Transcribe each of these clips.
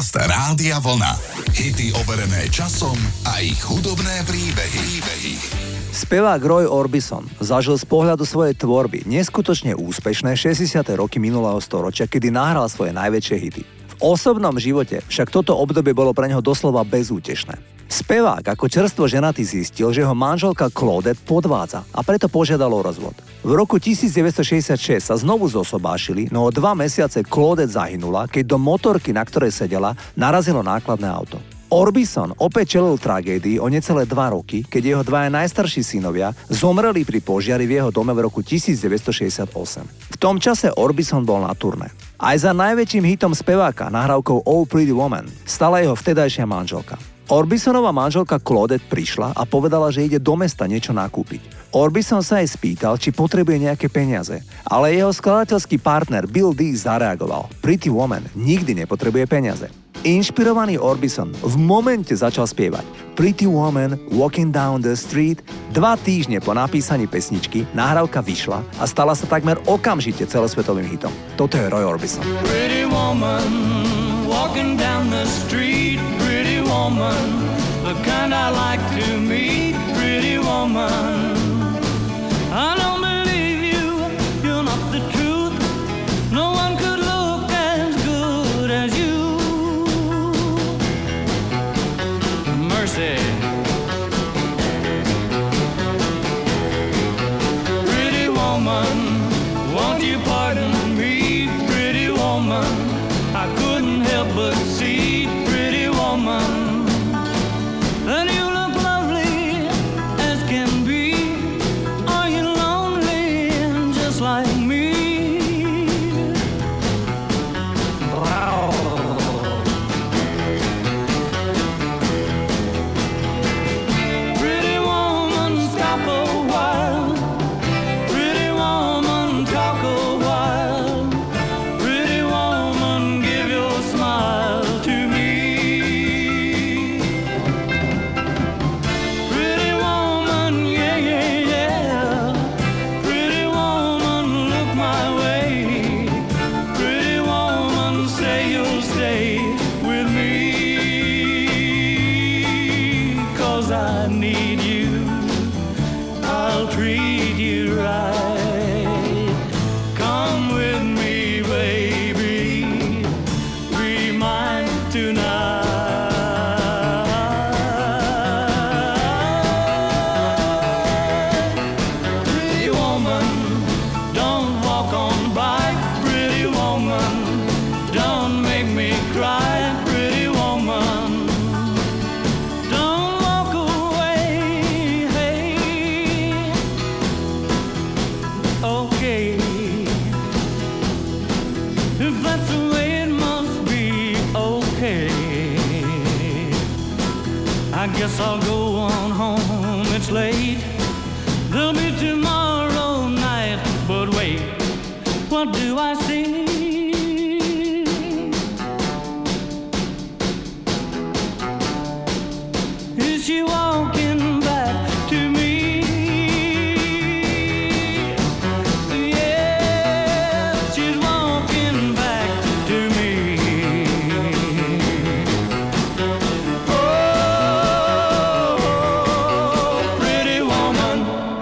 Podcast Rádia Vlna. Hity overené časom a ich hudobné príbehy. príbehy. Spevák Roy Orbison zažil z pohľadu svojej tvorby neskutočne úspešné 60. roky minulého storočia, kedy nahral svoje najväčšie hity. V osobnom živote však toto obdobie bolo pre neho doslova bezútešné. Spevák ako čerstvo ženatý zistil, že jeho manželka Claudette podvádza a preto požiadal o rozvod. V roku 1966 sa znovu zosobášili, no o dva mesiace Claudette zahynula, keď do motorky, na ktorej sedela, narazilo nákladné auto. Orbison opäť čelil tragédii o necelé dva roky, keď jeho dvaja najstarší synovia zomreli pri požiari v jeho dome v roku 1968. V tom čase Orbison bol na turné. Aj za najväčším hitom speváka, nahrávkou Oh Pretty Woman, stala jeho vtedajšia manželka. Orbisonová manželka Claudette prišla a povedala, že ide do mesta niečo nakúpiť. Orbison sa jej spýtal, či potrebuje nejaké peniaze, ale jeho skladateľský partner Bill D zareagoval. Pretty Woman nikdy nepotrebuje peniaze. Inšpirovaný Orbison v momente začal spievať Pretty Woman Walking Down the Street. Dva týždne po napísaní pesničky nahrávka vyšla a stala sa takmer okamžite celosvetovým hitom. Toto je Roy Orbison. Pretty woman walking down the street woman, the kind I like to meet, pretty woman.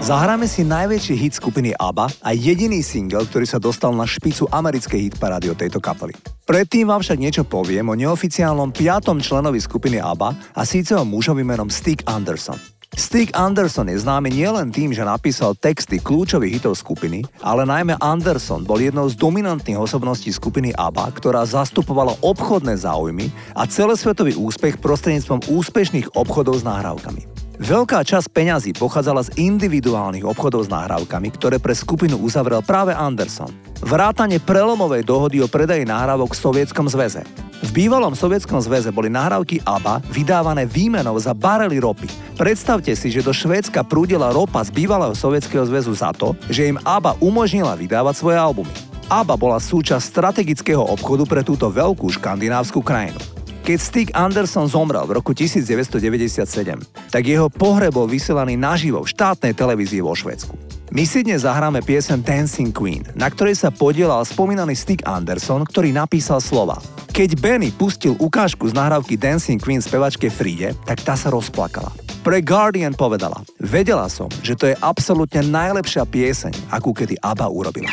Zahráme si najväčší hit skupiny ABBA a jediný single, ktorý sa dostal na špicu americkej hitparády od tejto kapely. Predtým vám však niečo poviem o neoficiálnom piatom členovi skupiny ABBA a síce o mužovi menom Stig Anderson. Stig Anderson je známy nielen tým, že napísal texty kľúčových hitov skupiny, ale najmä Anderson bol jednou z dominantných osobností skupiny ABBA, ktorá zastupovala obchodné záujmy a celosvetový úspech prostredníctvom úspešných obchodov s nahrávkami. Veľká časť peňazí pochádzala z individuálnych obchodov s nahrávkami, ktoré pre skupinu uzavrel práve Anderson. Vrátanie prelomovej dohody o predaji nahrávok v Sovietskom zväze. V bývalom Sovietskom zväze boli nahrávky ABBA vydávané výmenou za barely ropy. Predstavte si, že do Švédska prúdila ropa z bývalého Sovietskeho zväzu za to, že im ABBA umožnila vydávať svoje albumy. ABBA bola súčasť strategického obchodu pre túto veľkú škandinávskú krajinu. Keď Stig Anderson zomrel v roku 1997, tak jeho pohreb bol vysielaný naživo v štátnej televízii vo Švedsku. My si dnes zahráme piesen Dancing Queen, na ktorej sa podielal spomínaný Stick Anderson, ktorý napísal slova. Keď Benny pustil ukážku z nahrávky Dancing Queen spevačke Fride, tak tá sa rozplakala. Pre Guardian povedala, vedela som, že to je absolútne najlepšia pieseň, akú kedy ABBA urobila.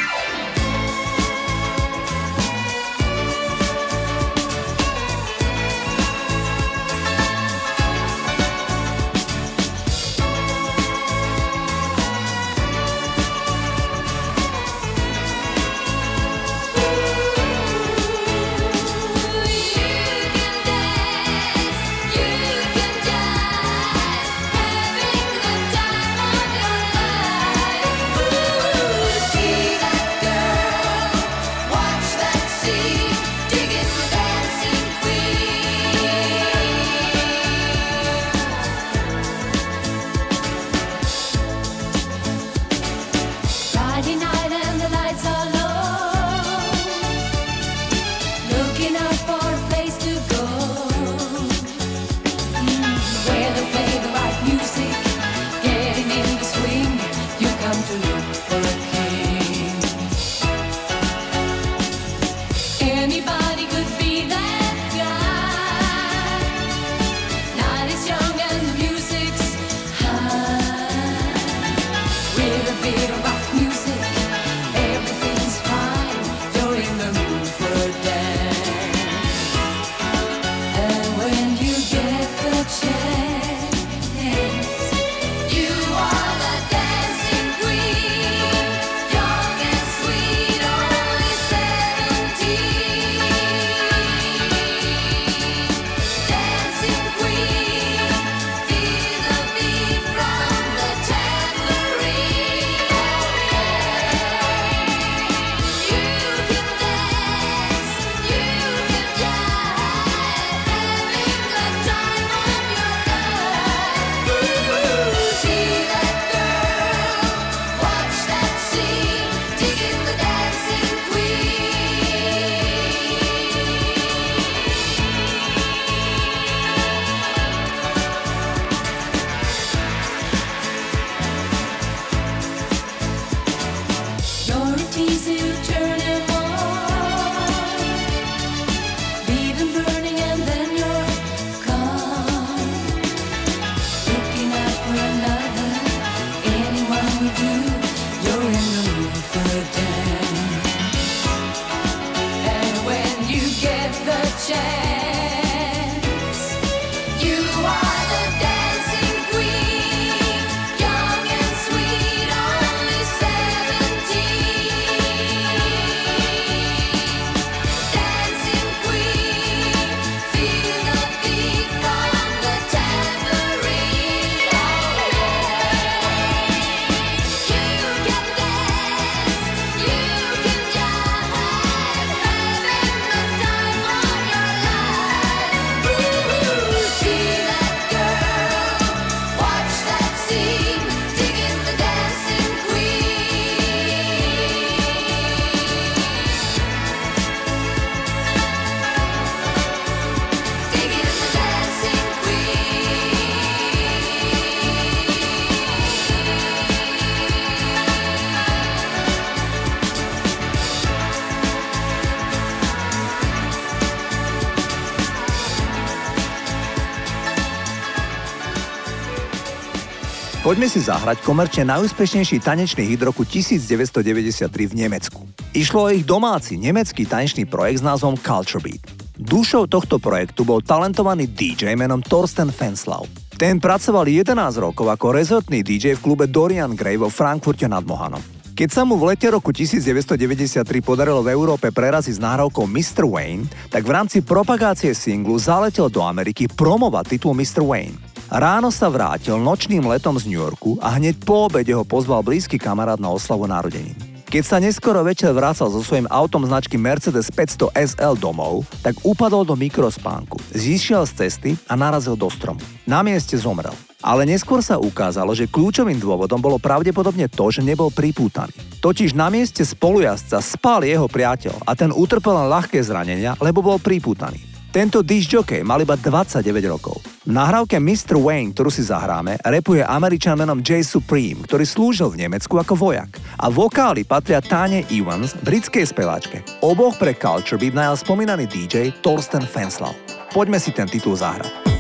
Poďme si zahrať komerčne najúspešnejší tanečný hit roku 1993 v Nemecku. Išlo o ich domáci nemecký tanečný projekt s názvom Culture Beat. Dušou tohto projektu bol talentovaný DJ menom Thorsten Fenslau. Ten pracoval 11 rokov ako rezortný DJ v klube Dorian Gray vo Frankfurte nad Mohanom. Keď sa mu v lete roku 1993 podarilo v Európe preraziť s náhrávkou Mr. Wayne, tak v rámci propagácie singlu zaletel do Ameriky promovať titul Mr. Wayne. Ráno sa vrátil nočným letom z New Yorku a hneď po obede ho pozval blízky kamarát na oslavu narodenín. Keď sa neskoro večer vracal so svojím autom značky Mercedes 500 SL domov, tak upadol do mikrospánku, zišiel z cesty a narazil do stromu. Na mieste zomrel. Ale neskôr sa ukázalo, že kľúčovým dôvodom bolo pravdepodobne to, že nebol pripútaný. Totiž na mieste spolujazca spal jeho priateľ a ten utrpel len ľahké zranenia, lebo bol pripútaný. Tento disc mal iba 29 rokov. V nahrávke Mr. Wayne, ktorú si zahráme, repuje američan menom J. Supreme, ktorý slúžil v Nemecku ako vojak. A vokály patria Táne Evans, britskej speváčke. Oboch pre Culture Beat najal spomínaný DJ Thorsten Fenslau. Poďme si ten titul zahrať.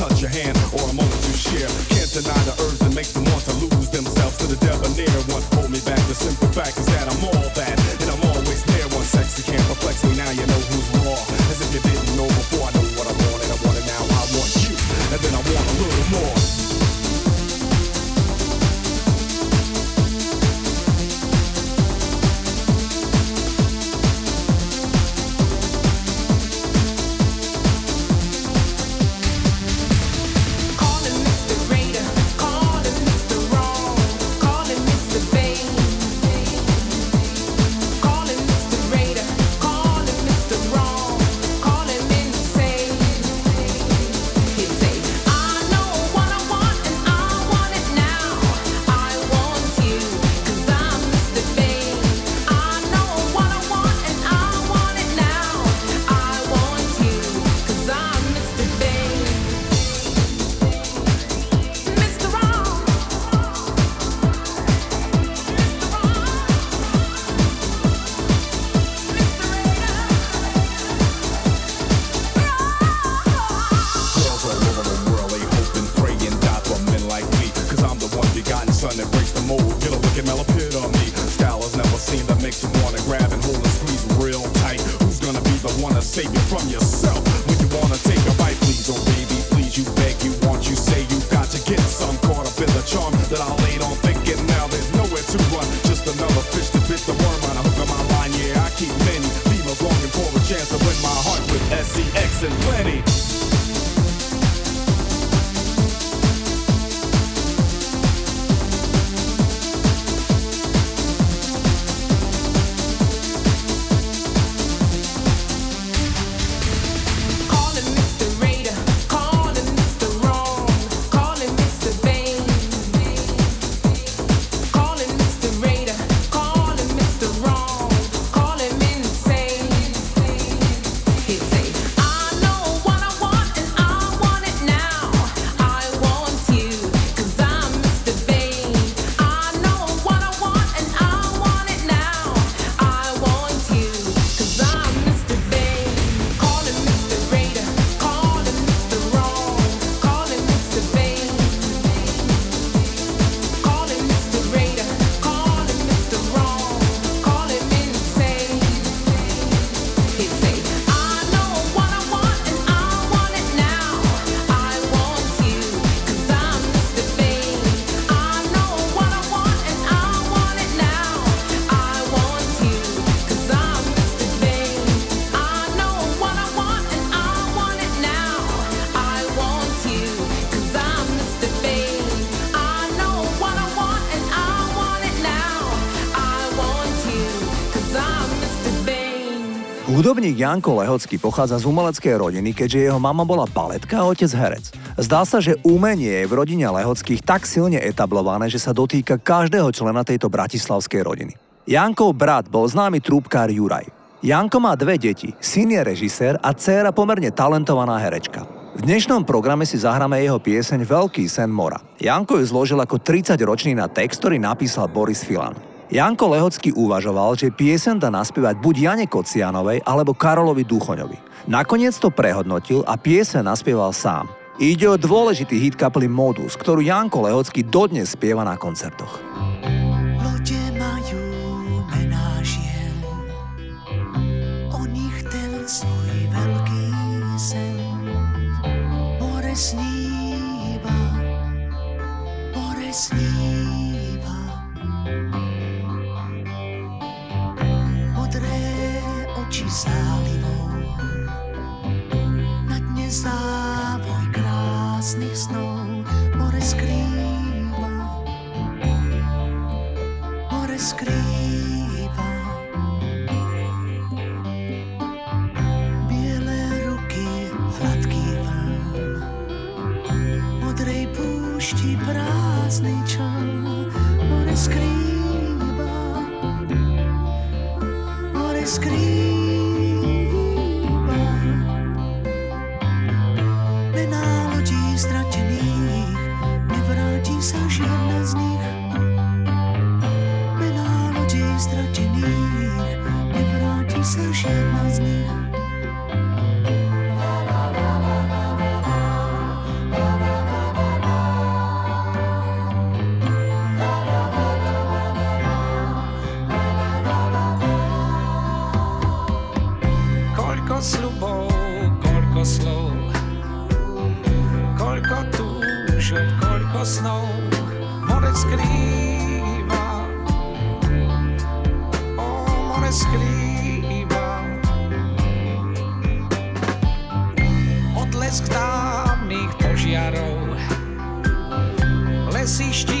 touch your hand or a moment to share. Can't deny the urge that makes them want to lose themselves to the debonair one. Hold me back, the simple fact is that I'm all that. I'm the one begotten son that breaks the mold. Get a look at Mel appeared on me. Style never seen that makes you wanna grab and hold and squeeze real tight. Who's gonna be the one to save you from yourself when you wanna take a bite? Please, oh baby, please, you beg, you want, you say, you got to get some caught up in the charm that I laid on thinking. Now there's nowhere to run, just another fish to bit the worm on a hook of my line. Yeah, I keep many females longing for a chance to win my heart with SEX and plenty. Hudobník Janko Lehocký pochádza z umeleckej rodiny, keďže jeho mama bola baletka a otec herec. Zdá sa, že umenie je v rodine Lehockých tak silne etablované, že sa dotýka každého člena tejto bratislavskej rodiny. Jankov brat bol známy trúbkár Juraj. Janko má dve deti, syn je režisér a dcéra pomerne talentovaná herečka. V dnešnom programe si zahráme jeho pieseň Veľký sen mora. Janko ju zložil ako 30-ročný na text, ktorý napísal Boris Filan. Janko Lehocký uvažoval, že piesen dá naspievať buď Jane Kocianovej alebo Karolovi Duchoňovi. Nakoniec to prehodnotil a piesen naspieval sám. Ide o dôležitý hit kapely Modus, ktorú Janko Lehocký dodnes spieva na koncertoch. Lode majú mená žien, ten svoj veľký sen. More. skrýva. Odlesk dávnych požiarov, lesiští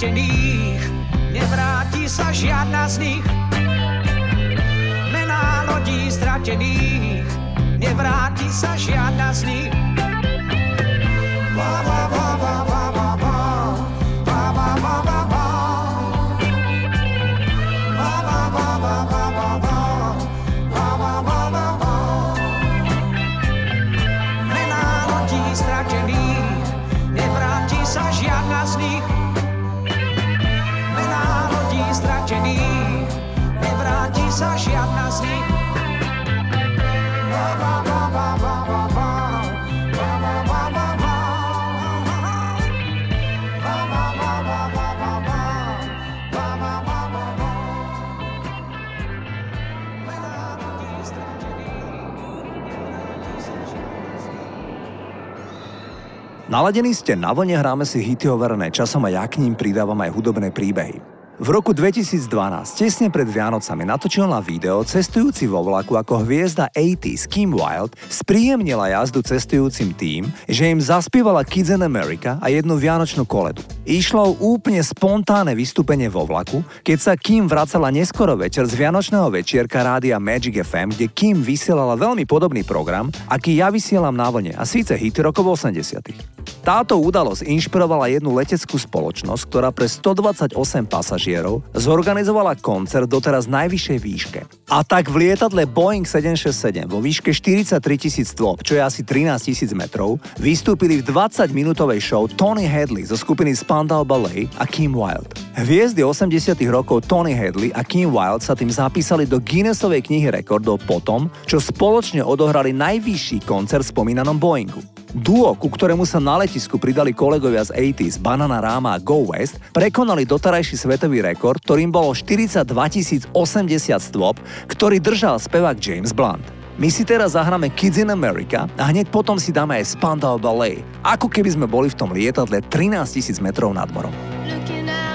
ztratených, nevráti sa žiadna z nich. Mená lodí ztratených, nevráti sa žiadna z nich. Naladení ste na vlne, hráme si hity overené časom a ja k ním pridávam aj hudobné príbehy. V roku 2012, tesne pred Vianocami, natočil na video cestujúci vo vlaku ako hviezda 80s Kim Wilde spríjemnila jazdu cestujúcim tým, že im zaspievala Kids in America a jednu vianočnú koledu. Išlo úplne spontánne vystúpenie vo vlaku, keď sa Kim vracala neskoro večer z vianočného večierka rádia Magic FM, kde Kim vysielala veľmi podobný program, aký ja vysielam na vlne, a síce hity rokov 80. Táto udalosť inšpirovala jednu leteckú spoločnosť, ktorá pre 128 pasažierov zorganizovala koncert doteraz najvyššej výške. A tak v lietadle Boeing 767 vo výške 43 tisíc stôp, čo je asi 13 tisíc metrov, vystúpili v 20-minútovej show Tony Hadley zo skupiny Spandau Ballet a Kim Wilde. Hviezdy 80 rokov Tony Hadley a Kim Wilde sa tým zapísali do Guinnessovej knihy rekordov potom, čo spoločne odohrali najvyšší koncert v spomínanom Boeingu. Duo, ku ktorému sa na letisku pridali kolegovia z 80s Banana Rama a Go West, prekonali doterajší svetový rekord, ktorým bolo 42 080 stôp, ktorý držal spevák James Blunt. My si teraz zahráme Kids in America a hneď potom si dáme aj Spandau Ballet, ako keby sme boli v tom lietadle 13 000 metrov nad morom. Looking out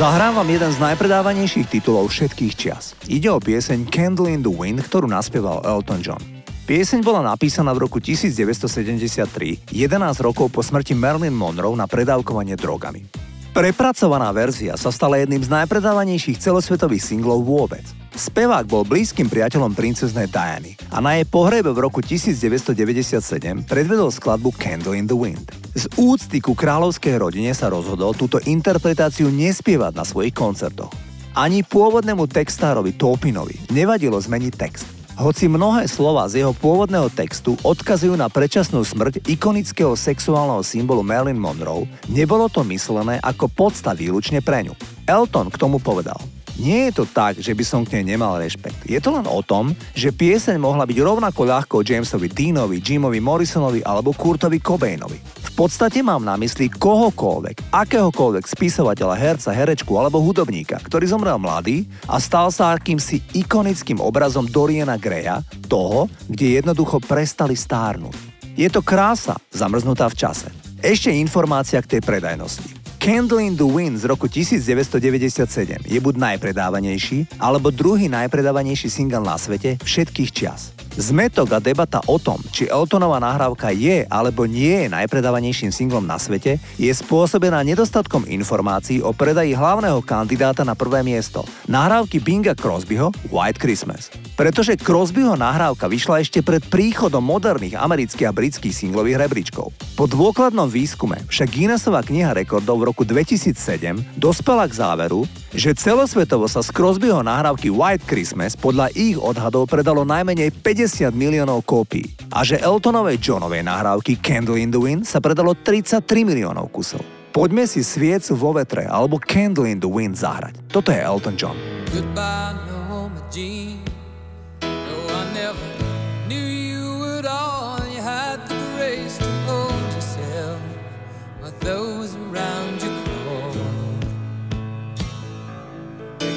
Zahrám vám jeden z najpredávanejších titulov všetkých čias. Ide o pieseň Candle in the Wind, ktorú naspieval Elton John. Pieseň bola napísaná v roku 1973, 11 rokov po smrti Marilyn Monroe na predávkovanie drogami. Prepracovaná verzia sa stala jedným z najpredávanejších celosvetových singlov vôbec. Spevák bol blízkym priateľom princeznej Diany a na jej pohrebe v roku 1997 predvedol skladbu Candle in the Wind. Z úcty ku kráľovskej rodine sa rozhodol túto interpretáciu nespievať na svojich koncertoch. Ani pôvodnému textárovi Topinovi nevadilo zmeniť text. Hoci mnohé slova z jeho pôvodného textu odkazujú na predčasnú smrť ikonického sexuálneho symbolu Marilyn Monroe, nebolo to myslené ako podsta výlučne pre ňu. Elton k tomu povedal – nie je to tak, že by som k nej nemal rešpekt. Je to len o tom, že pieseň mohla byť rovnako ľahko Jamesovi Deanovi, Jimovi Morrisonovi alebo Kurtovi Cobainovi. V podstate mám na mysli kohokoľvek, akéhokoľvek spisovateľa, herca, herečku alebo hudobníka, ktorý zomrel mladý a stal sa akýmsi ikonickým obrazom Doriana Greya, toho, kde jednoducho prestali stárnuť. Je to krása, zamrznutá v čase. Ešte informácia k tej predajnosti. Candle in the Wind z roku 1997 je buď najpredávanejší, alebo druhý najpredávanejší single na svete všetkých čias. Zmetok a debata o tom, či Eltonová nahrávka je alebo nie je najpredávanejším singlom na svete, je spôsobená nedostatkom informácií o predaji hlavného kandidáta na prvé miesto, nahrávky Binga Crosbyho White Christmas. Pretože Crosbyho nahrávka vyšla ešte pred príchodom moderných amerických a britských singlových rebríčkov. Po dôkladnom výskume však Guinnessová kniha rekordov v roku 2007 dospela k záveru, že celosvetovo sa z Crosbyho nahrávky White Christmas podľa ich odhadov predalo najmenej 50 miliónov kópií a že Eltonovej Johnovej nahrávky Candle in the Wind sa predalo 33 miliónov kusov. Poďme si sviecu vo vetre alebo Candle in the Wind zahrať. Toto je Elton John. Goodbye, Norma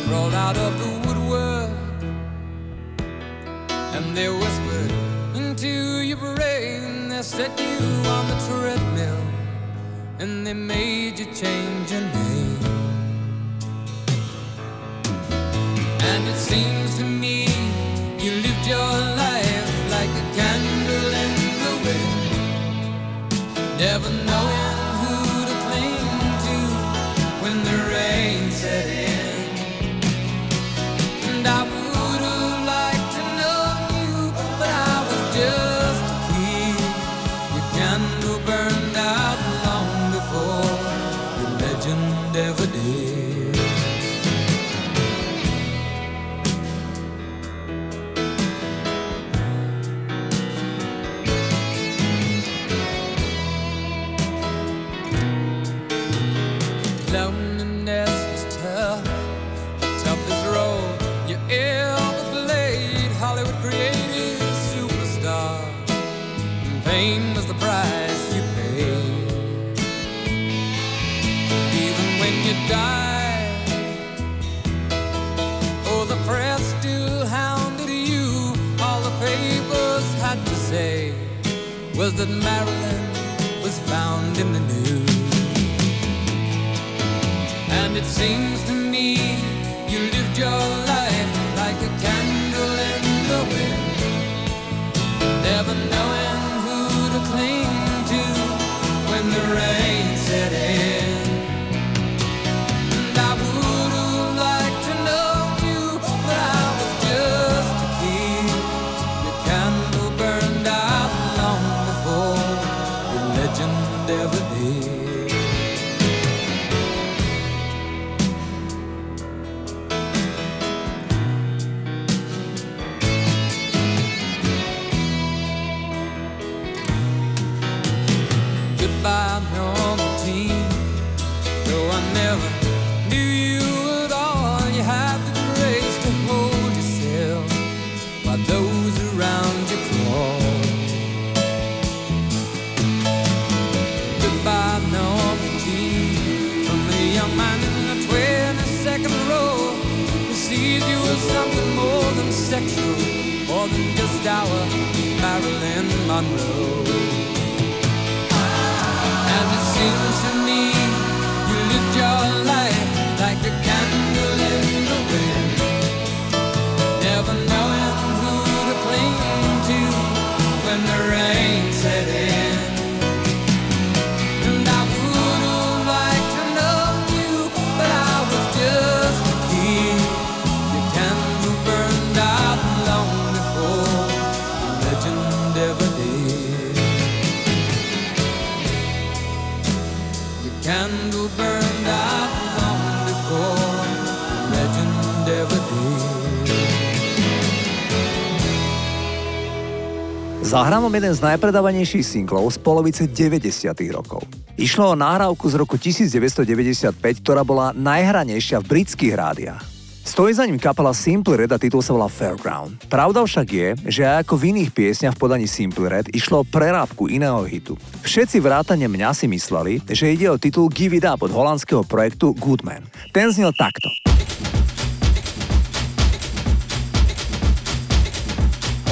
crawled out of the woodwork and they whispered into your brain. They set you on the treadmill and they made you change your name. And it seems to me you lived your life like a candle in the wind, never knowing. and I will. Was that Marilyn was found in the news. And it seems Zahrám jeden z najpredávanejších singlov z polovice 90. rokov. Išlo o nahrávku z roku 1995, ktorá bola najhranejšia v britských rádiách. Stojí za ním kapela Simple Red a titul sa volá Fairground. Pravda však je, že aj ako v iných piesniach v podaní Simple Red išlo o prerábku iného hitu. Všetci vrátane mňa si mysleli, že ide o titul Give It Up od holandského projektu Goodman. Ten znel takto.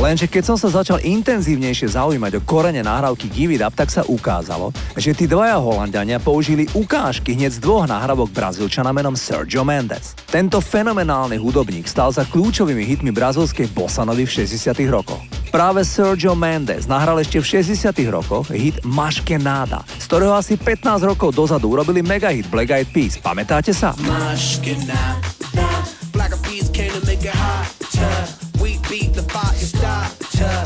Lenže keď som sa začal intenzívnejšie zaujímať o korene nahrávky Give It Up, tak sa ukázalo, že tí dvaja Holandiania použili ukážky hneď z dvoch nahrávok Brazílčana menom Sergio Mendes. Tento fenomenálny hudobník stal za kľúčovými hitmi brazilskej bossanovi v 60 rokoch. Práve Sergio Mendes nahral ešte v 60 rokoch hit Maške Nada, z ktorého asi 15 rokov dozadu urobili megahit Black Eyed Peas. Pamätáte sa? Maške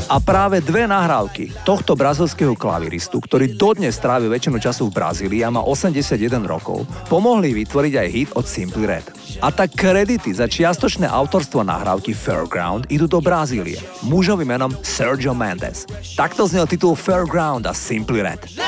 A práve dve nahrávky tohto brazilského klaviristu, ktorý dodnes strávi väčšinu času v Brazílii a má 81 rokov, pomohli vytvoriť aj hit od Simply Red. A tak kredity za čiastočné autorstvo nahrávky Fairground idú do Brazílie, mužovým menom Sergio Mendes. Takto znel titul Fairground a Simply Red.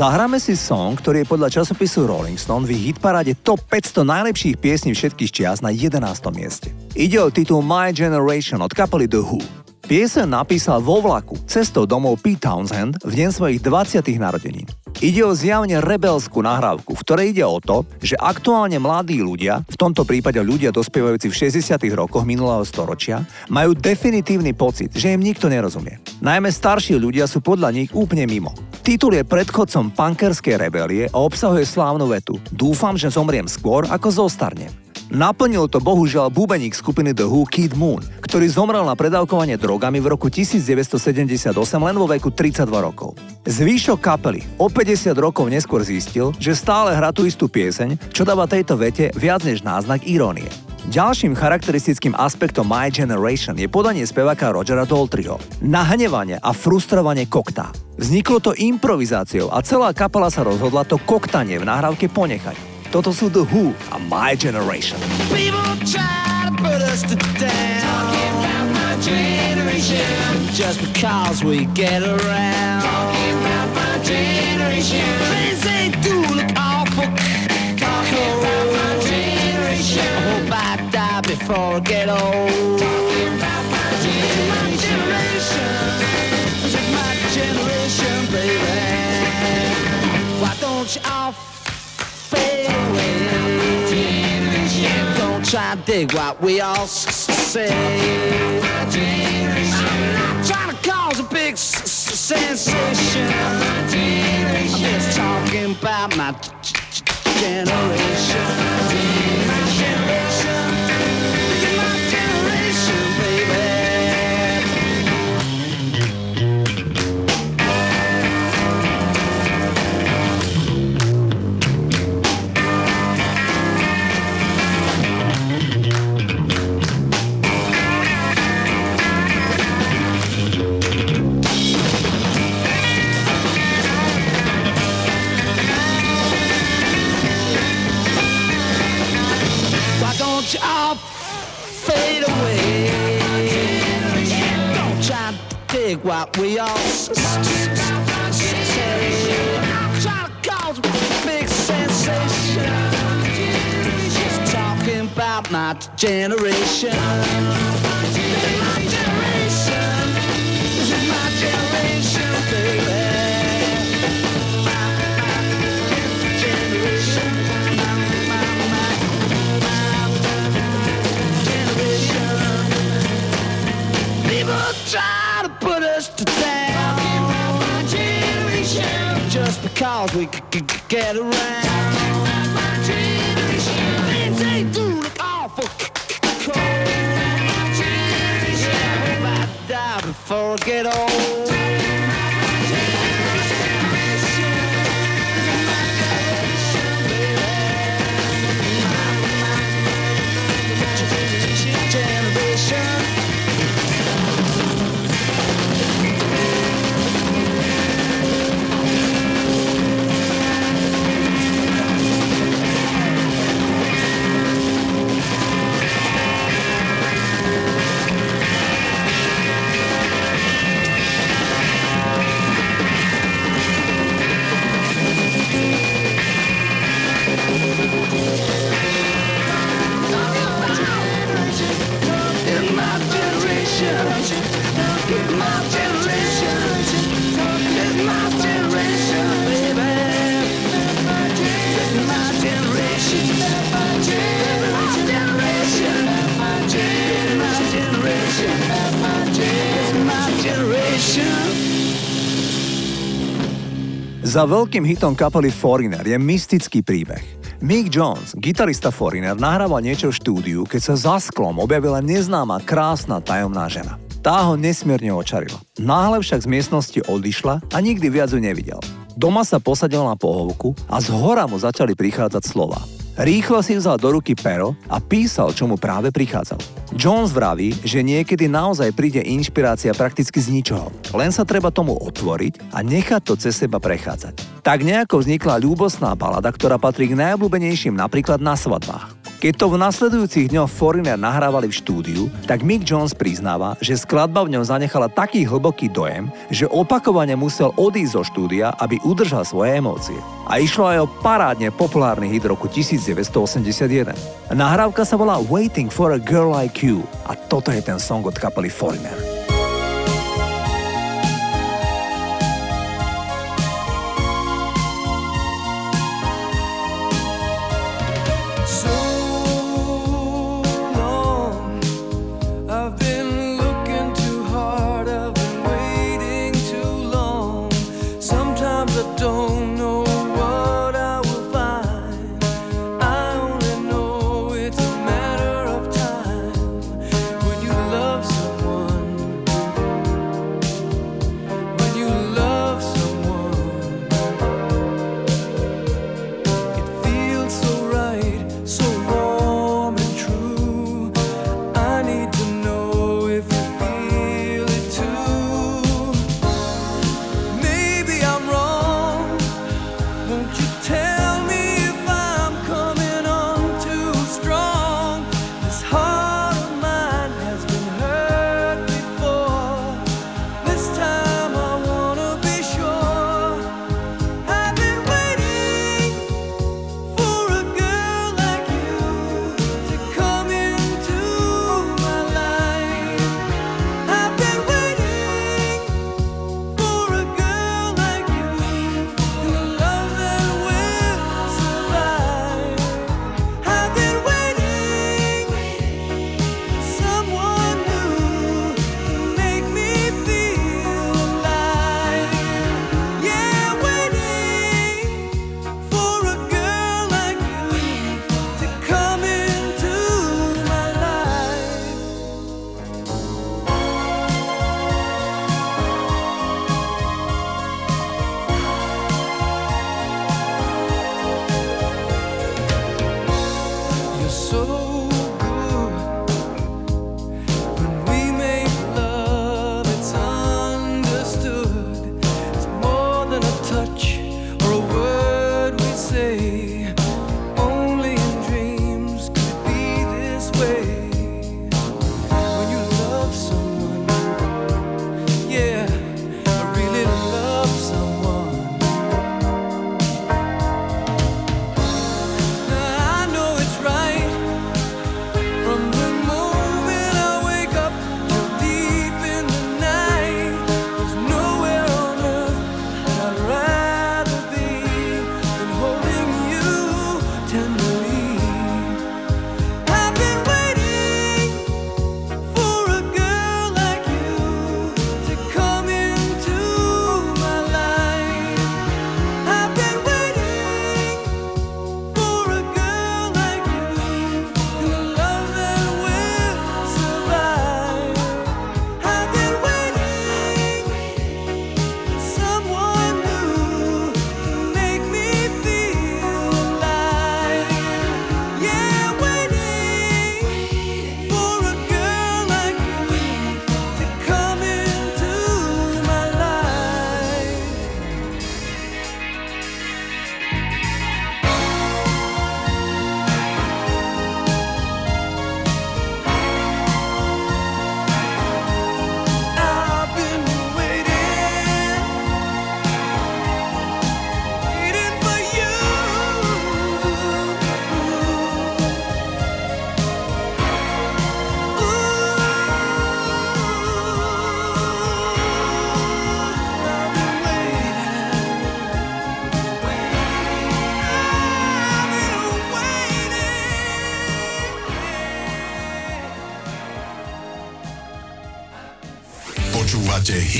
Zahráme si song, ktorý je podľa časopisu Rolling Stone v hitparáde top 500 najlepších piesní všetkých čias na 11. mieste. Ide o titul My Generation od kapely The Who. Piesen napísal vo vlaku cestou domov Pete Townsend v deň svojich 20. narodenín. Ide o zjavne rebelskú nahrávku, v ktorej ide o to, že aktuálne mladí ľudia, v tomto prípade ľudia dospievajúci v 60. rokoch minulého storočia, majú definitívny pocit, že im nikto nerozumie. Najmä starší ľudia sú podľa nich úplne mimo. Titul je predchodcom punkerskej rebelie a obsahuje slávnu vetu Dúfam, že zomriem skôr, ako zostarnem. Naplnil to bohužiaľ bubeník skupiny The Who Kid Moon, ktorý zomrel na predávkovanie drogami v roku 1978 len vo veku 32 rokov. Zvýšok kapely o 50 rokov neskôr zistil, že stále hrá tú istú pieseň, čo dáva tejto vete viac než náznak irónie. Ďalším charakteristickým aspektom My Generation je podanie speváka Rogera Daltryho. Nahnevanie a frustrovanie koktá. Vzniklo to improvizáciou a celá kapela sa rozhodla to koktanie v nahrávke ponechať. Toto sú The Who a My Generation. People try to put us to down. Talking about my generation. Just because we get around. Talking about my generation. Things they do look awful. Talking about my generation. I hope I die before I get old. Talking about my generation. My generation, baby. Why don't you all try to dig what we all say. I'm not trying to cause a big sensation. I'm just talking about my generation. What we all a big sensation. Just talking about my generation. Cause we could get around. Things they do look awful cold. I hope I die before I get old. Za veľkým hitom kapely Foreigner je mystický príbeh. Mick Jones, gitarista Foreigner, nahrával niečo v štúdiu, keď sa za sklom objavila neznáma krásna tajomná žena. Tá ho nesmierne očarila. Náhle však z miestnosti odišla a nikdy viac ju nevidel. Doma sa posadil na pohovku a z hora mu začali prichádzať slova. Rýchlo si vzal do ruky pero a písal, čo mu práve prichádzalo. Jones vraví, že niekedy naozaj príde inšpirácia prakticky z ničoho. Len sa treba tomu otvoriť a nechať to cez seba prechádzať. Tak nejako vznikla ľúbosná balada, ktorá patrí k najobľúbenejším napríklad na svadbách. Keď to v nasledujúcich dňoch Foreigner nahrávali v štúdiu, tak Mick Jones priznáva, že skladba v ňom zanechala taký hlboký dojem, že opakovane musel odísť zo štúdia, aby udržal svoje emócie. A išlo aj o parádne populárny hit roku 1981. Nahrávka sa volá Waiting for a Girl Like You a toto je ten song od kapely Foreigner.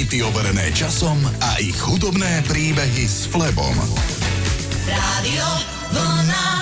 Hity overené časom a ich hudobné príbehy s Flebom. Rádio Vlna.